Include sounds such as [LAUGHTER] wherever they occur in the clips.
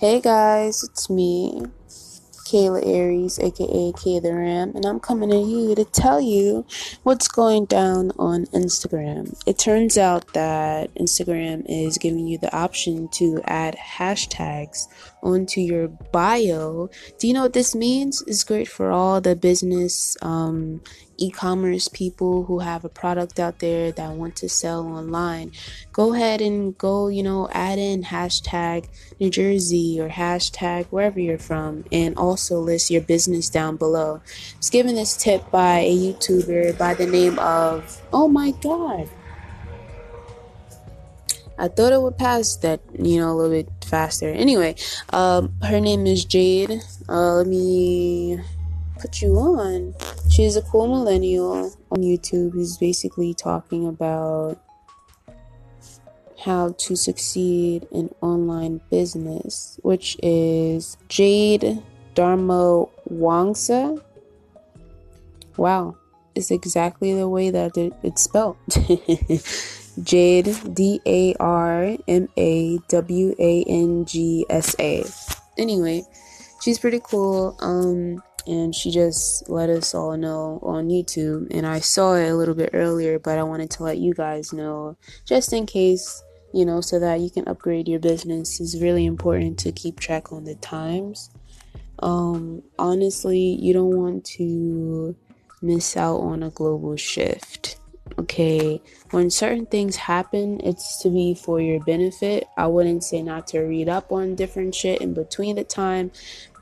Hey guys, it's me, Kayla Aries, aka K the Ram, and I'm coming to you to tell you what's going down on Instagram. It turns out that Instagram is giving you the option to add hashtags onto your bio. Do you know what this means? It's great for all the business um, e-commerce people who have a product out there that want to sell online go ahead and go you know add in hashtag new jersey or hashtag wherever you're from and also list your business down below it's given this tip by a youtuber by the name of oh my god I thought it would pass that, you know, a little bit faster. Anyway, um, her name is Jade. Uh, let me put you on. She's a cool millennial on YouTube who's basically talking about how to succeed in online business, which is Jade Dharma Wangsa. Wow, it's exactly the way that it's spelled. [LAUGHS] Jade D A R M A W A N G S A. Anyway, she's pretty cool. Um, and she just let us all know on YouTube. And I saw it a little bit earlier, but I wanted to let you guys know just in case, you know, so that you can upgrade your business. It's really important to keep track on the times. Um, honestly, you don't want to miss out on a global shift. Okay, when certain things happen, it's to be for your benefit. I wouldn't say not to read up on different shit in between the time,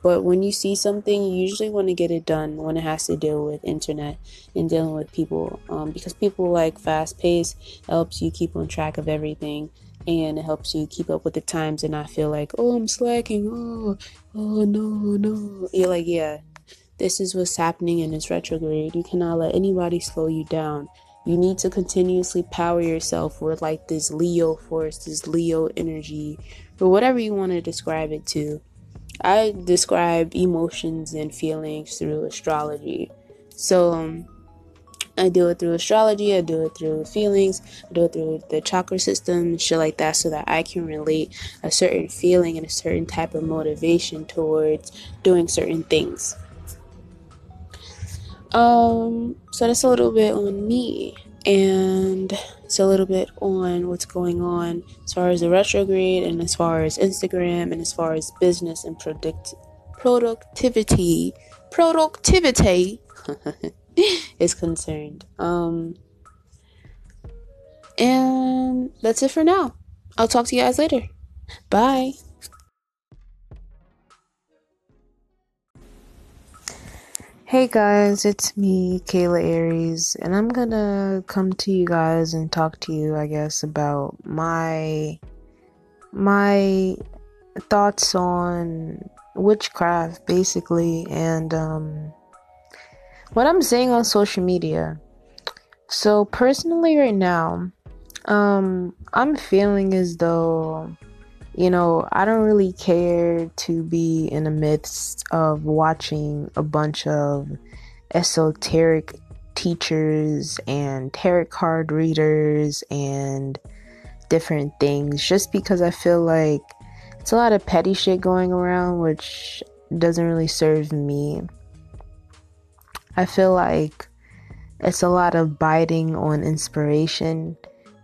but when you see something, you usually want to get it done when it has to deal with internet and dealing with people. Um, because people like fast pace helps you keep on track of everything and it helps you keep up with the times and not feel like, oh, I'm slacking. Oh, oh no, no. You're like, yeah, this is what's happening in this retrograde. You cannot let anybody slow you down. You need to continuously power yourself with like this Leo force, this Leo energy, or whatever you want to describe it to. I describe emotions and feelings through astrology. So um, I do it through astrology, I do it through feelings, I do it through the chakra system, shit like that, so that I can relate a certain feeling and a certain type of motivation towards doing certain things. Um, so that's a little bit on me and it's a little bit on what's going on as far as the retrograde and as far as Instagram and as far as business and product productivity productivity [LAUGHS] is concerned. Um and that's it for now. I'll talk to you guys later. Bye. Hey guys, it's me, Kayla Aries, and I'm gonna come to you guys and talk to you, I guess, about my my thoughts on witchcraft, basically, and um, what I'm saying on social media. So personally, right now, um, I'm feeling as though you know, I don't really care to be in the midst of watching a bunch of esoteric teachers and tarot card readers and different things just because I feel like it's a lot of petty shit going around which doesn't really serve me. I feel like it's a lot of biting on inspiration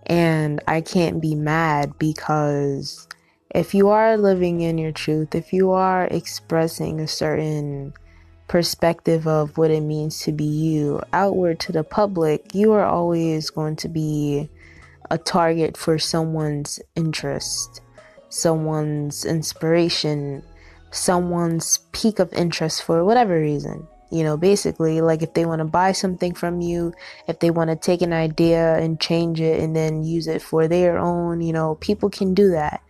and I can't be mad because if you are living in your truth, if you are expressing a certain perspective of what it means to be you outward to the public, you are always going to be a target for someone's interest, someone's inspiration, someone's peak of interest for whatever reason. You know, basically, like if they want to buy something from you, if they want to take an idea and change it and then use it for their own, you know, people can do that.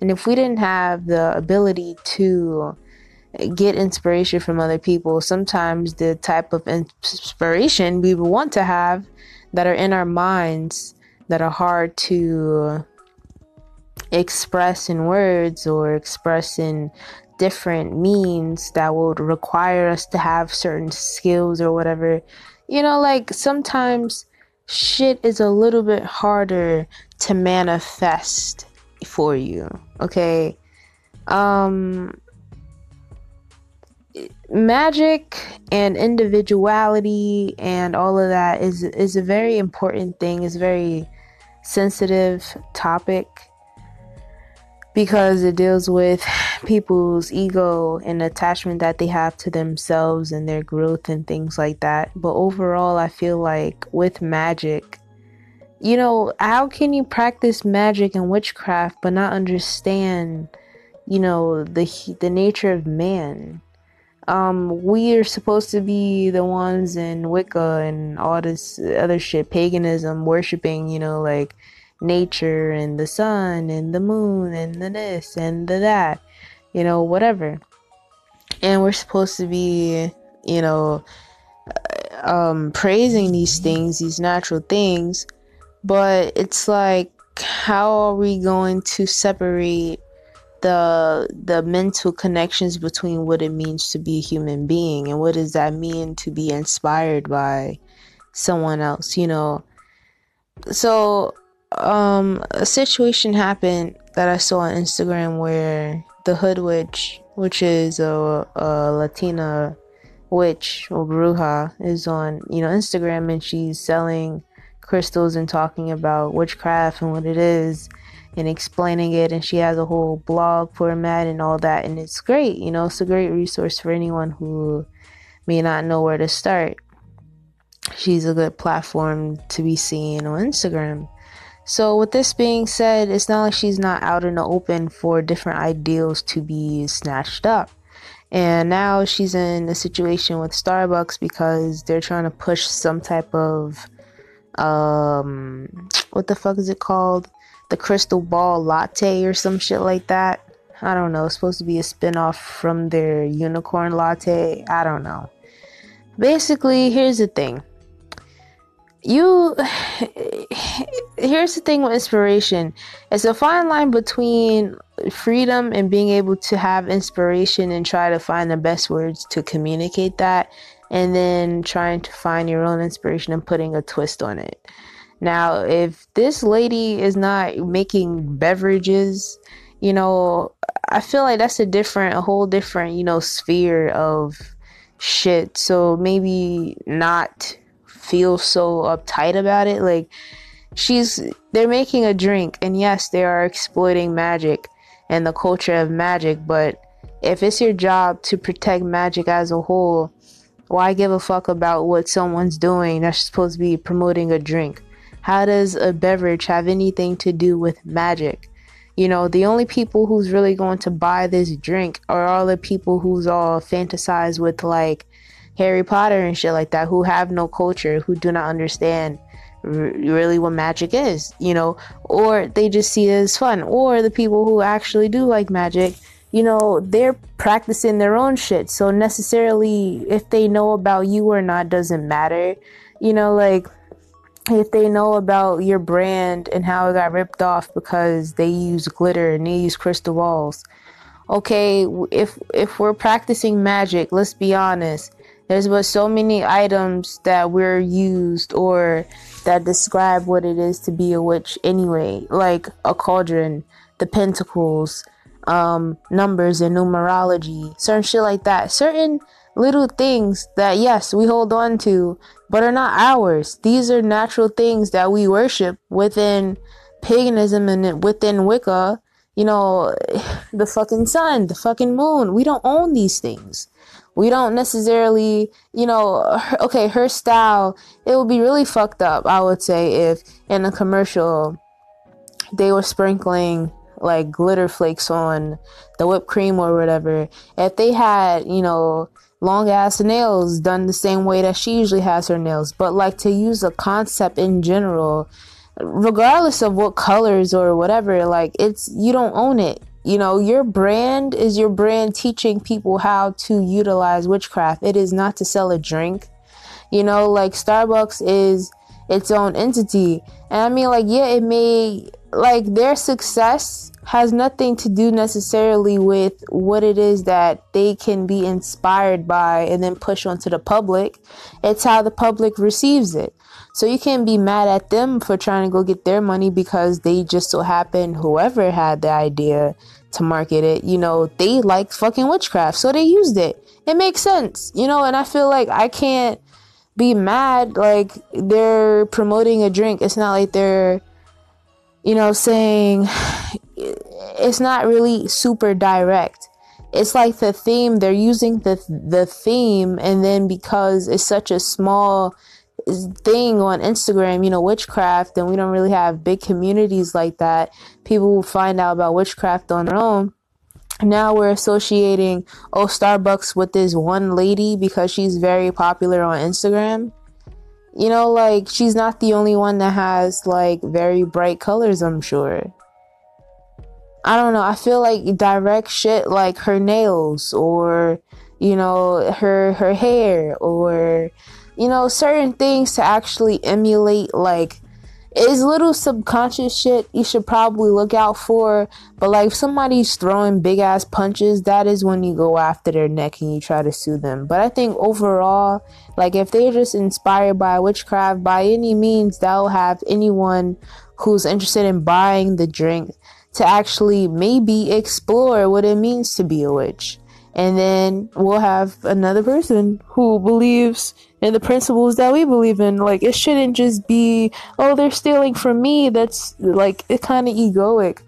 And if we didn't have the ability to get inspiration from other people, sometimes the type of inspiration we would want to have that are in our minds that are hard to express in words or express in different means that would require us to have certain skills or whatever. You know, like sometimes shit is a little bit harder to manifest for you. Okay. Um, magic and individuality and all of that is is a very important thing. It's a very sensitive topic because it deals with people's ego and attachment that they have to themselves and their growth and things like that. But overall, I feel like with magic, you know, how can you practice magic and witchcraft but not understand, you know, the the nature of man? Um, we are supposed to be the ones in Wicca and all this other shit, paganism, worshiping, you know, like nature and the sun and the moon and the this and the that, you know, whatever. And we're supposed to be, you know, uh, um, praising these things, these natural things, but it's like, how are we going to separate the the mental connections between what it means to be a human being and what does that mean to be inspired by someone else you know? So um a situation happened that I saw on Instagram where the Hoodwitch, which is a, a Latina witch or bruja, is on you know Instagram and she's selling crystals and talking about witchcraft and what it is and explaining it. And she has a whole blog format and all that. And it's great you know it's a great resource for anyone who may not know where to start. She's a good platform to be seen on instagram. So, with this being said, it's not like she's not out in the open for different ideals to be snatched up. And now she's in a situation with Starbucks because they're trying to push some type of um what the fuck is it called? The crystal ball latte or some shit like that. I don't know. It's supposed to be a spin-off from their unicorn latte. I don't know. Basically, here's the thing you [SIGHS] here's the thing with inspiration it's a fine line between freedom and being able to have inspiration and try to find the best words to communicate that and then trying to find your own inspiration and putting a twist on it now if this lady is not making beverages you know i feel like that's a different a whole different you know sphere of shit so maybe not feel so uptight about it. Like she's they're making a drink and yes, they are exploiting magic and the culture of magic, but if it's your job to protect magic as a whole, why give a fuck about what someone's doing that's supposed to be promoting a drink? How does a beverage have anything to do with magic? You know, the only people who's really going to buy this drink are all the people who's all fantasize with like Harry Potter and shit like that who have no culture, who do not understand really what magic is, you know, or they just see it as fun, or the people who actually do like magic, you know, they're practicing their own shit. So necessarily, if they know about you or not doesn't matter, you know, like if they know about your brand and how it got ripped off because they use glitter and they use crystal balls. Okay, if if we're practicing magic, let's be honest there's but so many items that we're used or that describe what it is to be a witch anyway, like a cauldron, the pentacles, um, numbers and numerology, certain shit like that. Certain little things that yes, we hold on to, but are not ours. These are natural things that we worship within paganism and within Wicca. You know, [SIGHS] the fucking sun, the fucking moon. We don't own these things we don't necessarily, you know, okay, her style, it would be really fucked up, I would say, if in a commercial they were sprinkling like glitter flakes on the whipped cream or whatever. If they had, you know, long ass nails done the same way that she usually has her nails, but like to use a concept in general, regardless of what colors or whatever, like it's you don't own it. You know, your brand is your brand teaching people how to utilize witchcraft. It is not to sell a drink. You know, like Starbucks is its own entity. And I mean, like, yeah, it may, like, their success has nothing to do necessarily with what it is that they can be inspired by and then push onto the public. It's how the public receives it. So you can't be mad at them for trying to go get their money because they just so happen, whoever had the idea, to market it. You know, they like fucking witchcraft, so they used it. It makes sense, you know, and I feel like I can't be mad like they're promoting a drink. It's not like they're you know saying it's not really super direct. It's like the theme they're using the the theme and then because it's such a small thing on Instagram, you know, witchcraft, and we don't really have big communities like that. People will find out about witchcraft on their own. Now we're associating, oh, Starbucks with this one lady because she's very popular on Instagram. You know, like, she's not the only one that has, like, very bright colors, I'm sure. I don't know. I feel like direct shit like her nails or, you know, her, her hair or, you know, certain things to actually emulate like is little subconscious shit you should probably look out for. But like if somebody's throwing big ass punches, that is when you go after their neck and you try to sue them. But I think overall, like if they're just inspired by witchcraft by any means, that'll have anyone who's interested in buying the drink to actually maybe explore what it means to be a witch. And then we'll have another person who believes in the principles that we believe in. Like, it shouldn't just be, oh, they're stealing from me. That's like, it kind of egoic.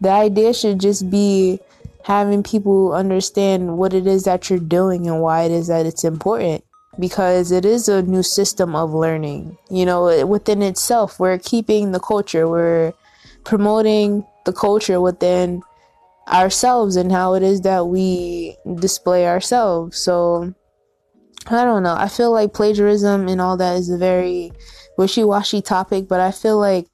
The idea should just be having people understand what it is that you're doing and why it is that it's important. Because it is a new system of learning. You know, within itself, we're keeping the culture, we're promoting the culture within ourselves and how it is that we display ourselves. So I don't know. I feel like plagiarism and all that is a very wishy-washy topic, but I feel like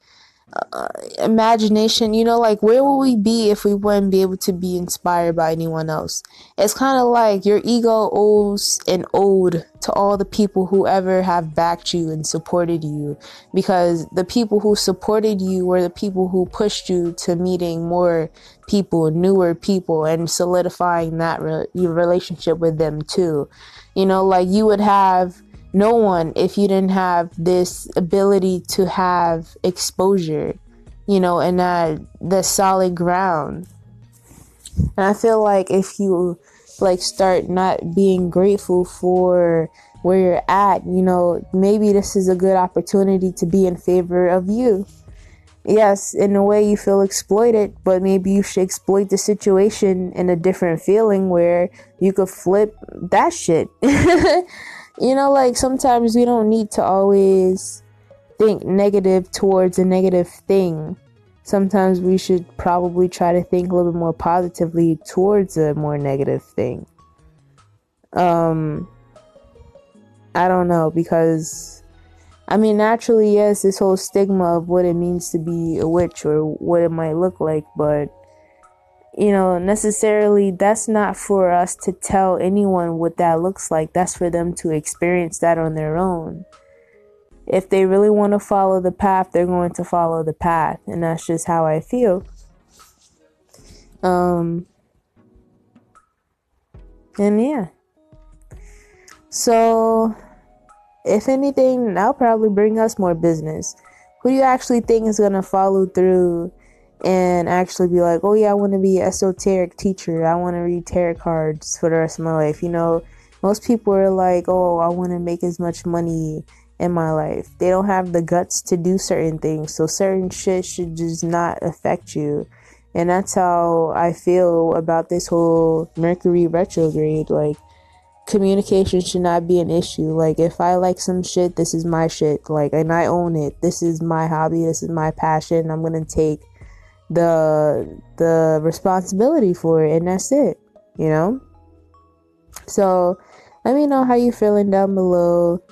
uh, imagination, you know, like where would we be if we wouldn't be able to be inspired by anyone else? It's kind of like your ego owes an ode to all the people who ever have backed you and supported you because the people who supported you were the people who pushed you to meeting more people, newer people, and solidifying that re- relationship with them too. You know, like you would have no one if you didn't have this ability to have exposure, you know, and that the solid ground. And I feel like if you like start not being grateful for where you're at, you know, maybe this is a good opportunity to be in favor of you. Yes, in a way you feel exploited, but maybe you should exploit the situation in a different feeling where you could flip that shit. [LAUGHS] you know, like sometimes we don't need to always think negative towards a negative thing. Sometimes we should probably try to think a little bit more positively towards a more negative thing. Um, I don't know because, I mean, naturally, yes, this whole stigma of what it means to be a witch or what it might look like, but you know, necessarily that's not for us to tell anyone what that looks like. That's for them to experience that on their own. If they really want to follow the path, they're going to follow the path. And that's just how I feel. Um, and yeah. So, if anything, that'll probably bring us more business. Who do you actually think is going to follow through and actually be like, oh yeah, I want to be an esoteric teacher. I want to read tarot cards for the rest of my life. You know, most people are like, oh, I want to make as much money in my life. They don't have the guts to do certain things. So certain shit should just not affect you. And that's how I feel about this whole Mercury retrograde. Like, communication should not be an issue. Like, if I like some shit, this is my shit. Like, and I own it. This is my hobby. This is my passion. I'm going to take the the responsibility for it and that's it you know? So let me know how you feeling down below.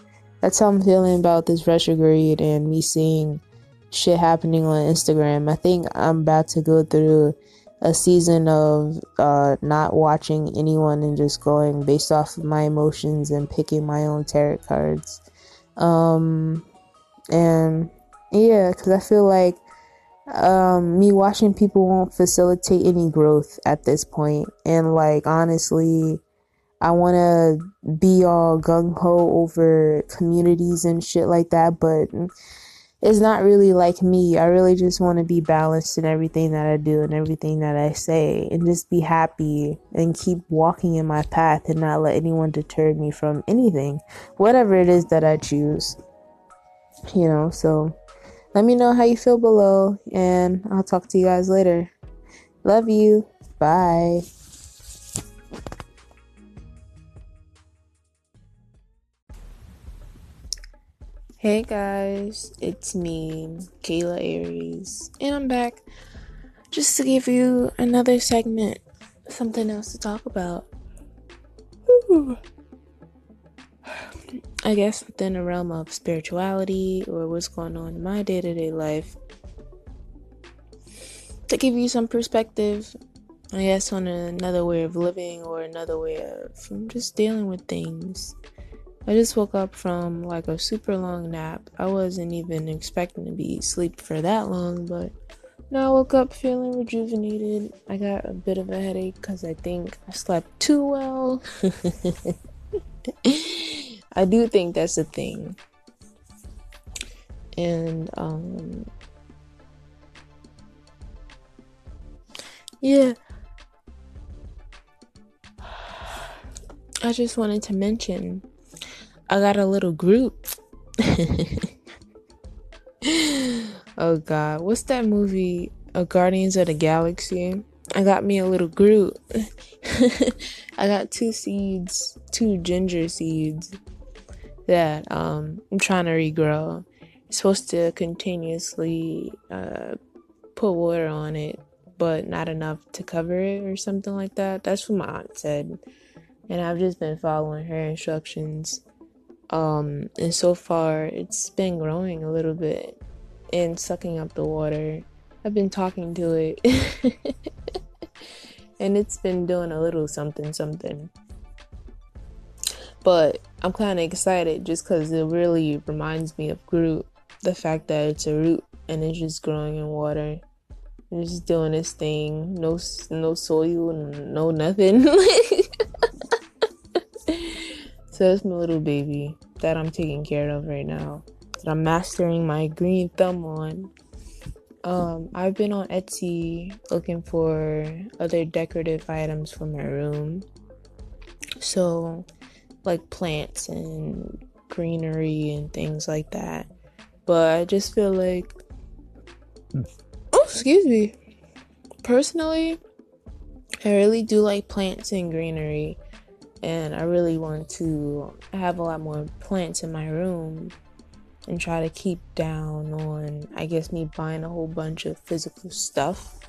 That's how i'm feeling about this retrograde and me seeing shit happening on instagram. I think i'm about to go through a season of uh, not watching anyone and just going based off of my emotions and picking my own tarot cards. Um and yeah because i feel like um, me watching people won't facilitate any growth at this point. And like, honestly, I want to be all gung ho over communities and shit like that, but it's not really like me. I really just want to be balanced in everything that I do and everything that I say and just be happy and keep walking in my path and not let anyone deter me from anything, whatever it is that I choose. You know, so let me know how you feel below and I'll talk to you guys later. Love you. Bye. Hey guys, it's me, Kayla Aries, and I'm back just to give you another segment, something else to talk about. I guess within the realm of spirituality or what's going on in my day to day life. To give you some perspective, I guess, on another way of living or another way of just dealing with things I just woke up from like a super long nap. I wasn't even expecting to be asleep for that long, but now I woke up feeling rejuvenated. I got a bit of a headache because I think I slept too well. [LAUGHS] I do think that's a thing. And, um, yeah. I just wanted to mention I got a little group. [LAUGHS] oh god, what's that movie? A Guardians of the Galaxy. I got me a little Groot. [LAUGHS] I got two seeds, two ginger seeds that um, I'm trying to regrow. It's supposed to continuously uh, put water on it, but not enough to cover it or something like that. That's what my aunt said. And I've just been following her instructions. Um, and so far, it's been growing a little bit and sucking up the water. I've been talking to it, [LAUGHS] and it's been doing a little something something. But I'm kind of excited just because it really reminds me of Groot. The fact that it's a root and it's just growing in water. It's just doing its thing. No, no soil, no nothing. [LAUGHS] So that's my little baby that I'm taking care of right now. That I'm mastering my green thumb on. Um, I've been on Etsy looking for other decorative items for my room. So, like plants and greenery and things like that. But I just feel like. Oh, excuse me. Personally, I really do like plants and greenery and I really want to have a lot more plants in my room and try to keep down on, I guess, me buying a whole bunch of physical stuff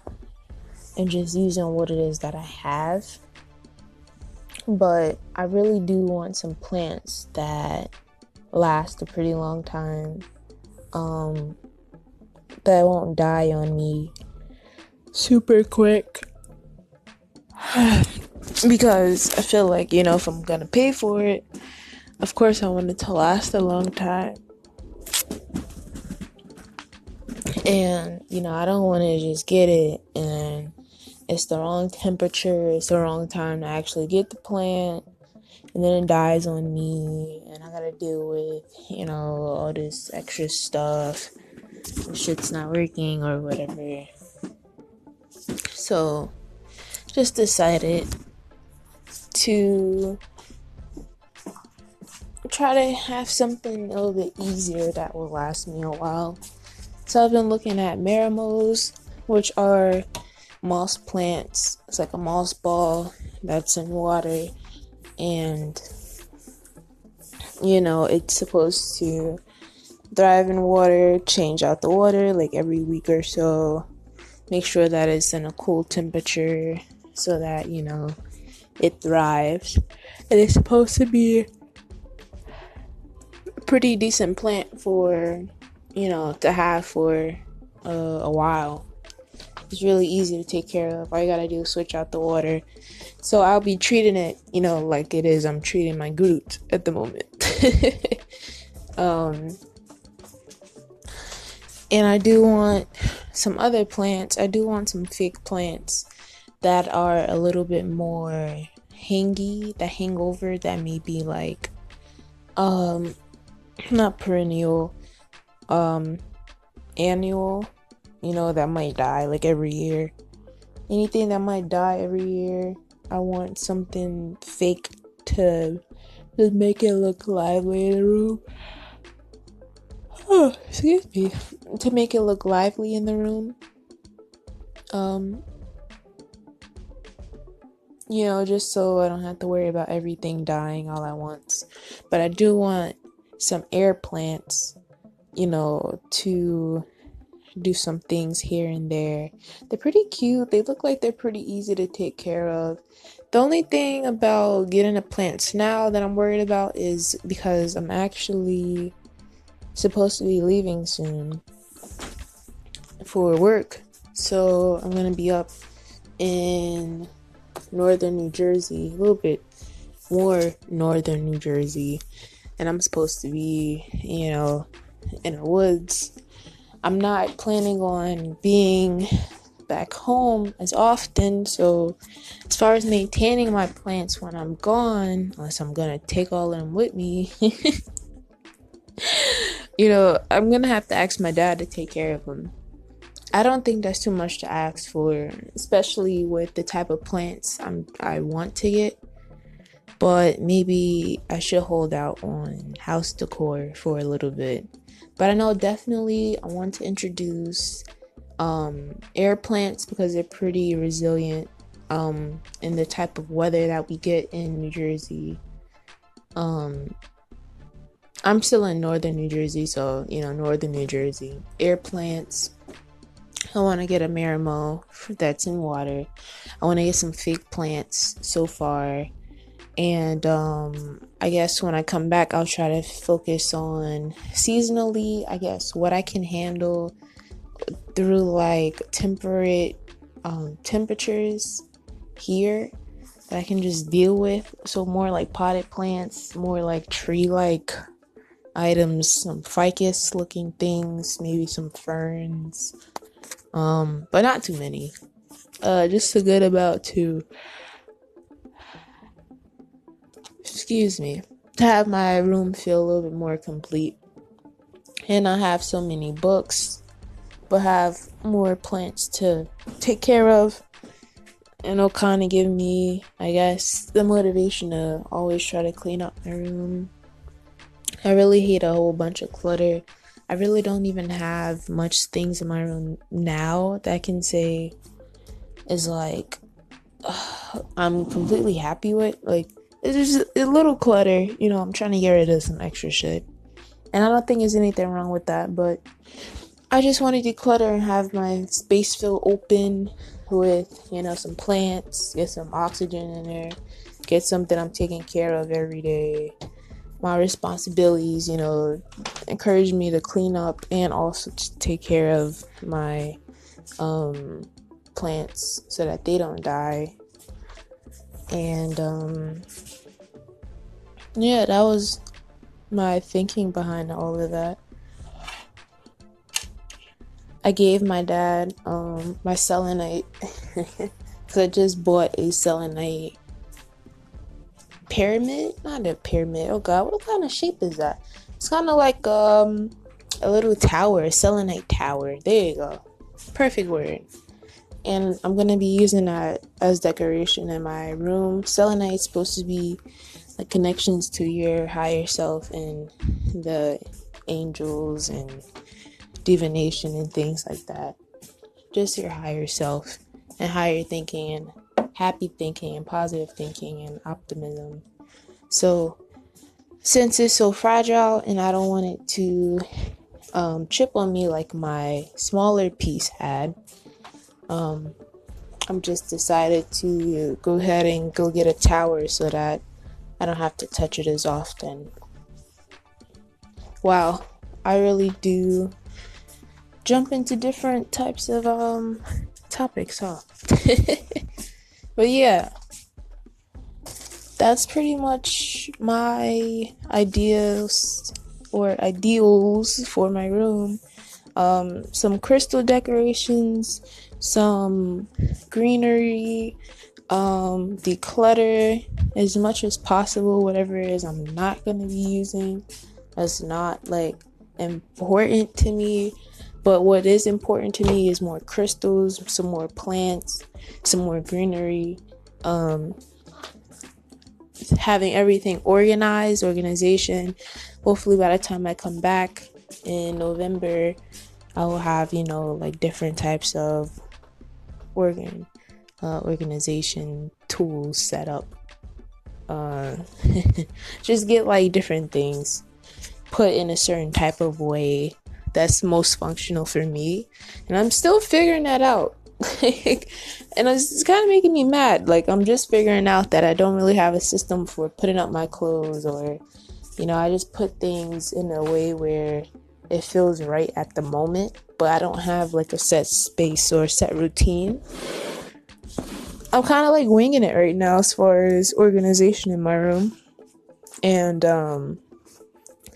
and just using what it is that I have. But I really do want some plants that last a pretty long time, um, that won't die on me super quick. [SIGHS] because I feel like, you know, if I'm gonna pay for it, of course I want it to last a long time. And, you know, I don't want to just get it and it's the wrong temperature, it's the wrong time to actually get the plant, and then it dies on me, and I gotta deal with, you know, all this extra stuff. Shit's not working or whatever. So, just decided to try to have something a little bit easier that will last me a while. So I've been looking at marimos, which are moss plants. It's like a moss ball that's in water, and you know, it's supposed to thrive in water, change out the water like every week or so, make sure that it's in a cool temperature so that you know it thrives. And it's supposed to be a pretty decent plant for, you know, to have for uh, a while. It's really easy to take care of. All you gotta do is switch out the water. So I'll be treating it, you know, like it is I'm treating my Groot at the moment. [LAUGHS] um, and I do want some other plants. I do want some fake plants that are a little bit more hangy, the hangover that may be like um not perennial, um annual, you know, that might die like every year. Anything that might die every year, I want something fake to just make it look lively in the room. Oh, [SIGHS] excuse me. To make it look lively in the room. Um, you know, just so I don't have to worry about everything dying all at once. But I do want some air plants, you know, to do some things here and there. They're pretty cute. They look like they're pretty easy to take care of. The only thing about getting the plants now that I'm worried about is because I'm actually supposed to be leaving soon for work. So I'm going to be up in northern New Jersey, a little bit more northern New Jersey, and I'm supposed to be, you know, in the woods. I'm not planning on being back home as often, so as far as maintaining my plants when I'm gone, unless I'm gonna take all of them with me, [LAUGHS] you know, I'm gonna have to ask my dad to take care of them. I don't think that's too much to ask for, especially with the type of plants I'm I want to get. But maybe I should hold out on house decor for a little bit. But I know definitely I want to introduce um, air plants because they're pretty resilient um, in the type of weather that we get in New Jersey. Um, I'm still in northern New Jersey, so you know, northern New Jersey. Air plants I want to get a marimo that's in water. I want to get some fake plants so far. And um, I guess when I come back, I'll try to focus on seasonally, I guess, what I can handle through like temperate um, temperatures here that I can just deal with. So, more like potted plants, more like tree like items, some ficus looking things, maybe some ferns, um, but not too many. Uh, just a good about to, excuse me, to have my room feel a little bit more complete. And I have so many books, but have more plants to take care of. And it'll kind of give me, I guess, the motivation to always try to clean up my room. I really hate a whole bunch of clutter I really don't even have much things in my room now that I can say is like uh, [SIGHS] I'm completely happy with. Like it's just a little clutter, you know. I'm trying to get rid of some extra shit, and I don't think there's anything wrong with that. But I just want to declutter and have my space feel open with you know some plants, get some oxygen in there, get something I'm taking care of every day my responsibilities, you know, encourage me to clean up and also to take care of my um, plants so that they don't die. And um, yeah, that was my thinking behind all of that. I gave my dad um, my selenite [LAUGHS] because I just bought a selenite pyramid, not a pyramid. Oh god, what kind of shape is that? It's kind of like um a little tower, a selenite tower. There you go. Perfect word. And I'm gonna be using that as decoration in my room. Selenite is supposed to be like connections to your higher self and the angels and divination and things like that. Just your higher self and higher thinking and happy thinking and positive thinking and optimism. So, since it's so fragile and I don't want it to um, chip on me like my smaller piece had, um, I'm just decided to go ahead and go get a tower so that I don't have to touch it as often. Wow, I really do jump into different types of um topics, huh? [LAUGHS] But yeah, that's pretty much my ideas or ideals for my room. Um, some crystal decorations, some greenery, um, declutter as much as possible. Whatever it is, I'm not gonna be using. That's not like important to me. But what is important to me is more crystals, some more plants, some more greenery, um, having everything organized, organization. Hopefully, by the time I come back in November, I will have, you know, like different types of organ uh, organization tools set up. Uh, [LAUGHS] just get like different things put in a certain type of way that's most functional for me. And I'm still figuring that out. [LAUGHS] and it's kind of making me mad. Like, I'm just figuring out that I don't really have a system for putting up my clothes, or, you know, I just put things in a way where it feels right at the moment, but I don't have like a set space or set routine. I'm kind of like winging it right now as far as organization in my room. And um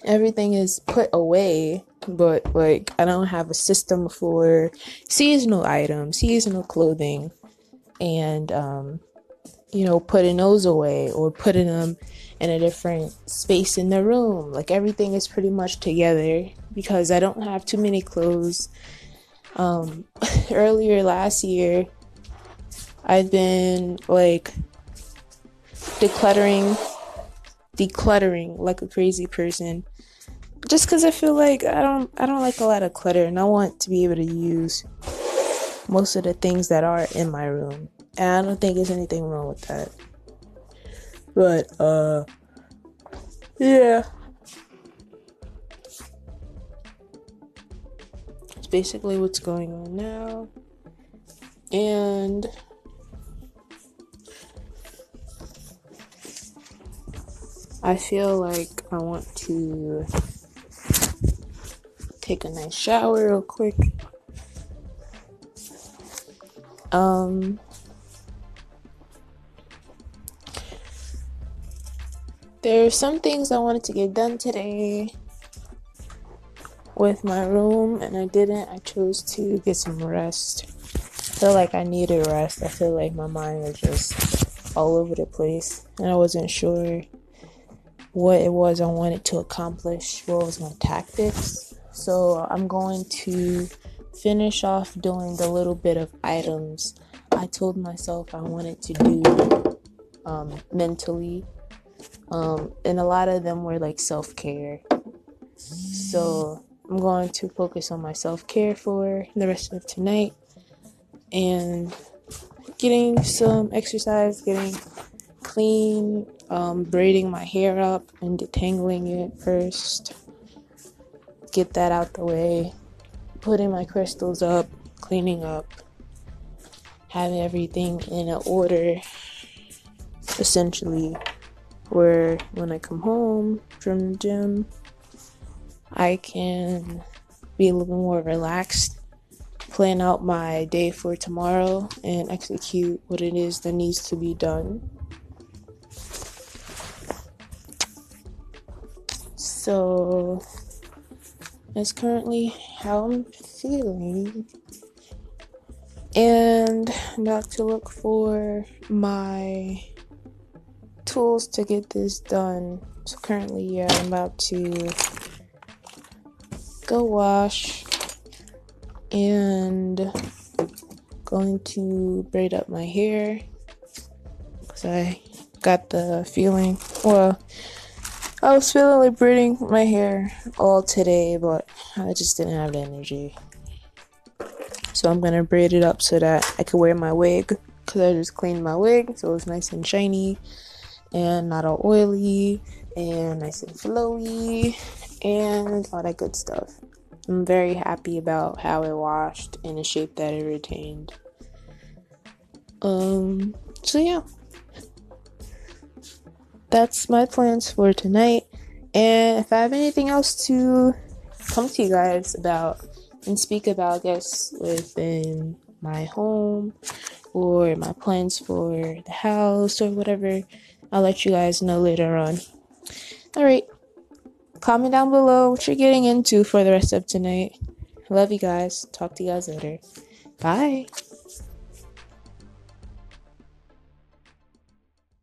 everything is put away, but like I don't have a system for seasonal items, seasonal clothing and um you know, putting those away or putting them in a different space in the room. Like everything is pretty much together because I don't have too many clothes. Um [LAUGHS] earlier last year I've been like decluttering, decluttering like a crazy person. Just because I feel like I don't, I don't like a lot of clutter, and I want to be able to use most of the things that are in my room. And I don't think there's anything wrong with that. But uh, yeah. Basically what's going on now. And I feel like I want to take a nice shower real quick. Um, there are some things I wanted to get done today with my room, and I didn't. I chose to get some rest. I feel like I needed rest. I feel like my mind was just all over the place, and I wasn't sure what it was I wanted to accomplish, what was my tactics. So I'm going to finish off doing the little bit of items I told myself I wanted to do um, mentally. Um, and a lot of them were like self care. So I'm going to focus on my self care for the rest of tonight and getting some exercise, getting clean, um, braiding my hair up and detangling it first. Get that out the way. Putting my crystals up, cleaning up, having everything in an order. Essentially, where when I come home from the gym, I can be a little more relaxed, plan out my day for tomorrow, and execute what it is that needs to be done. So that's currently how I'm feeling. And about to look for my tools to get this done. So currently, yeah, I'm about to go wash and going to braid up my hair because I got the feeling. Well, I was feeling like braiding my hair all today, but I just didn't have the energy. So I'm gonna braid it up so that I can wear my wig because I just cleaned my wig so it's nice and shiny and not all oily and nice and flowy and all that good stuff. I'm very happy about how it washed and the shape that it retained. Um, so yeah that's my plans for tonight. And if I have anything else to come to you guys about and speak about, I guess, within my home or my plans for the house or whatever, I'll let you guys know later on. All right. Comment down below what you're getting into for the rest of tonight. Love you guys. Talk to you guys later. Bye.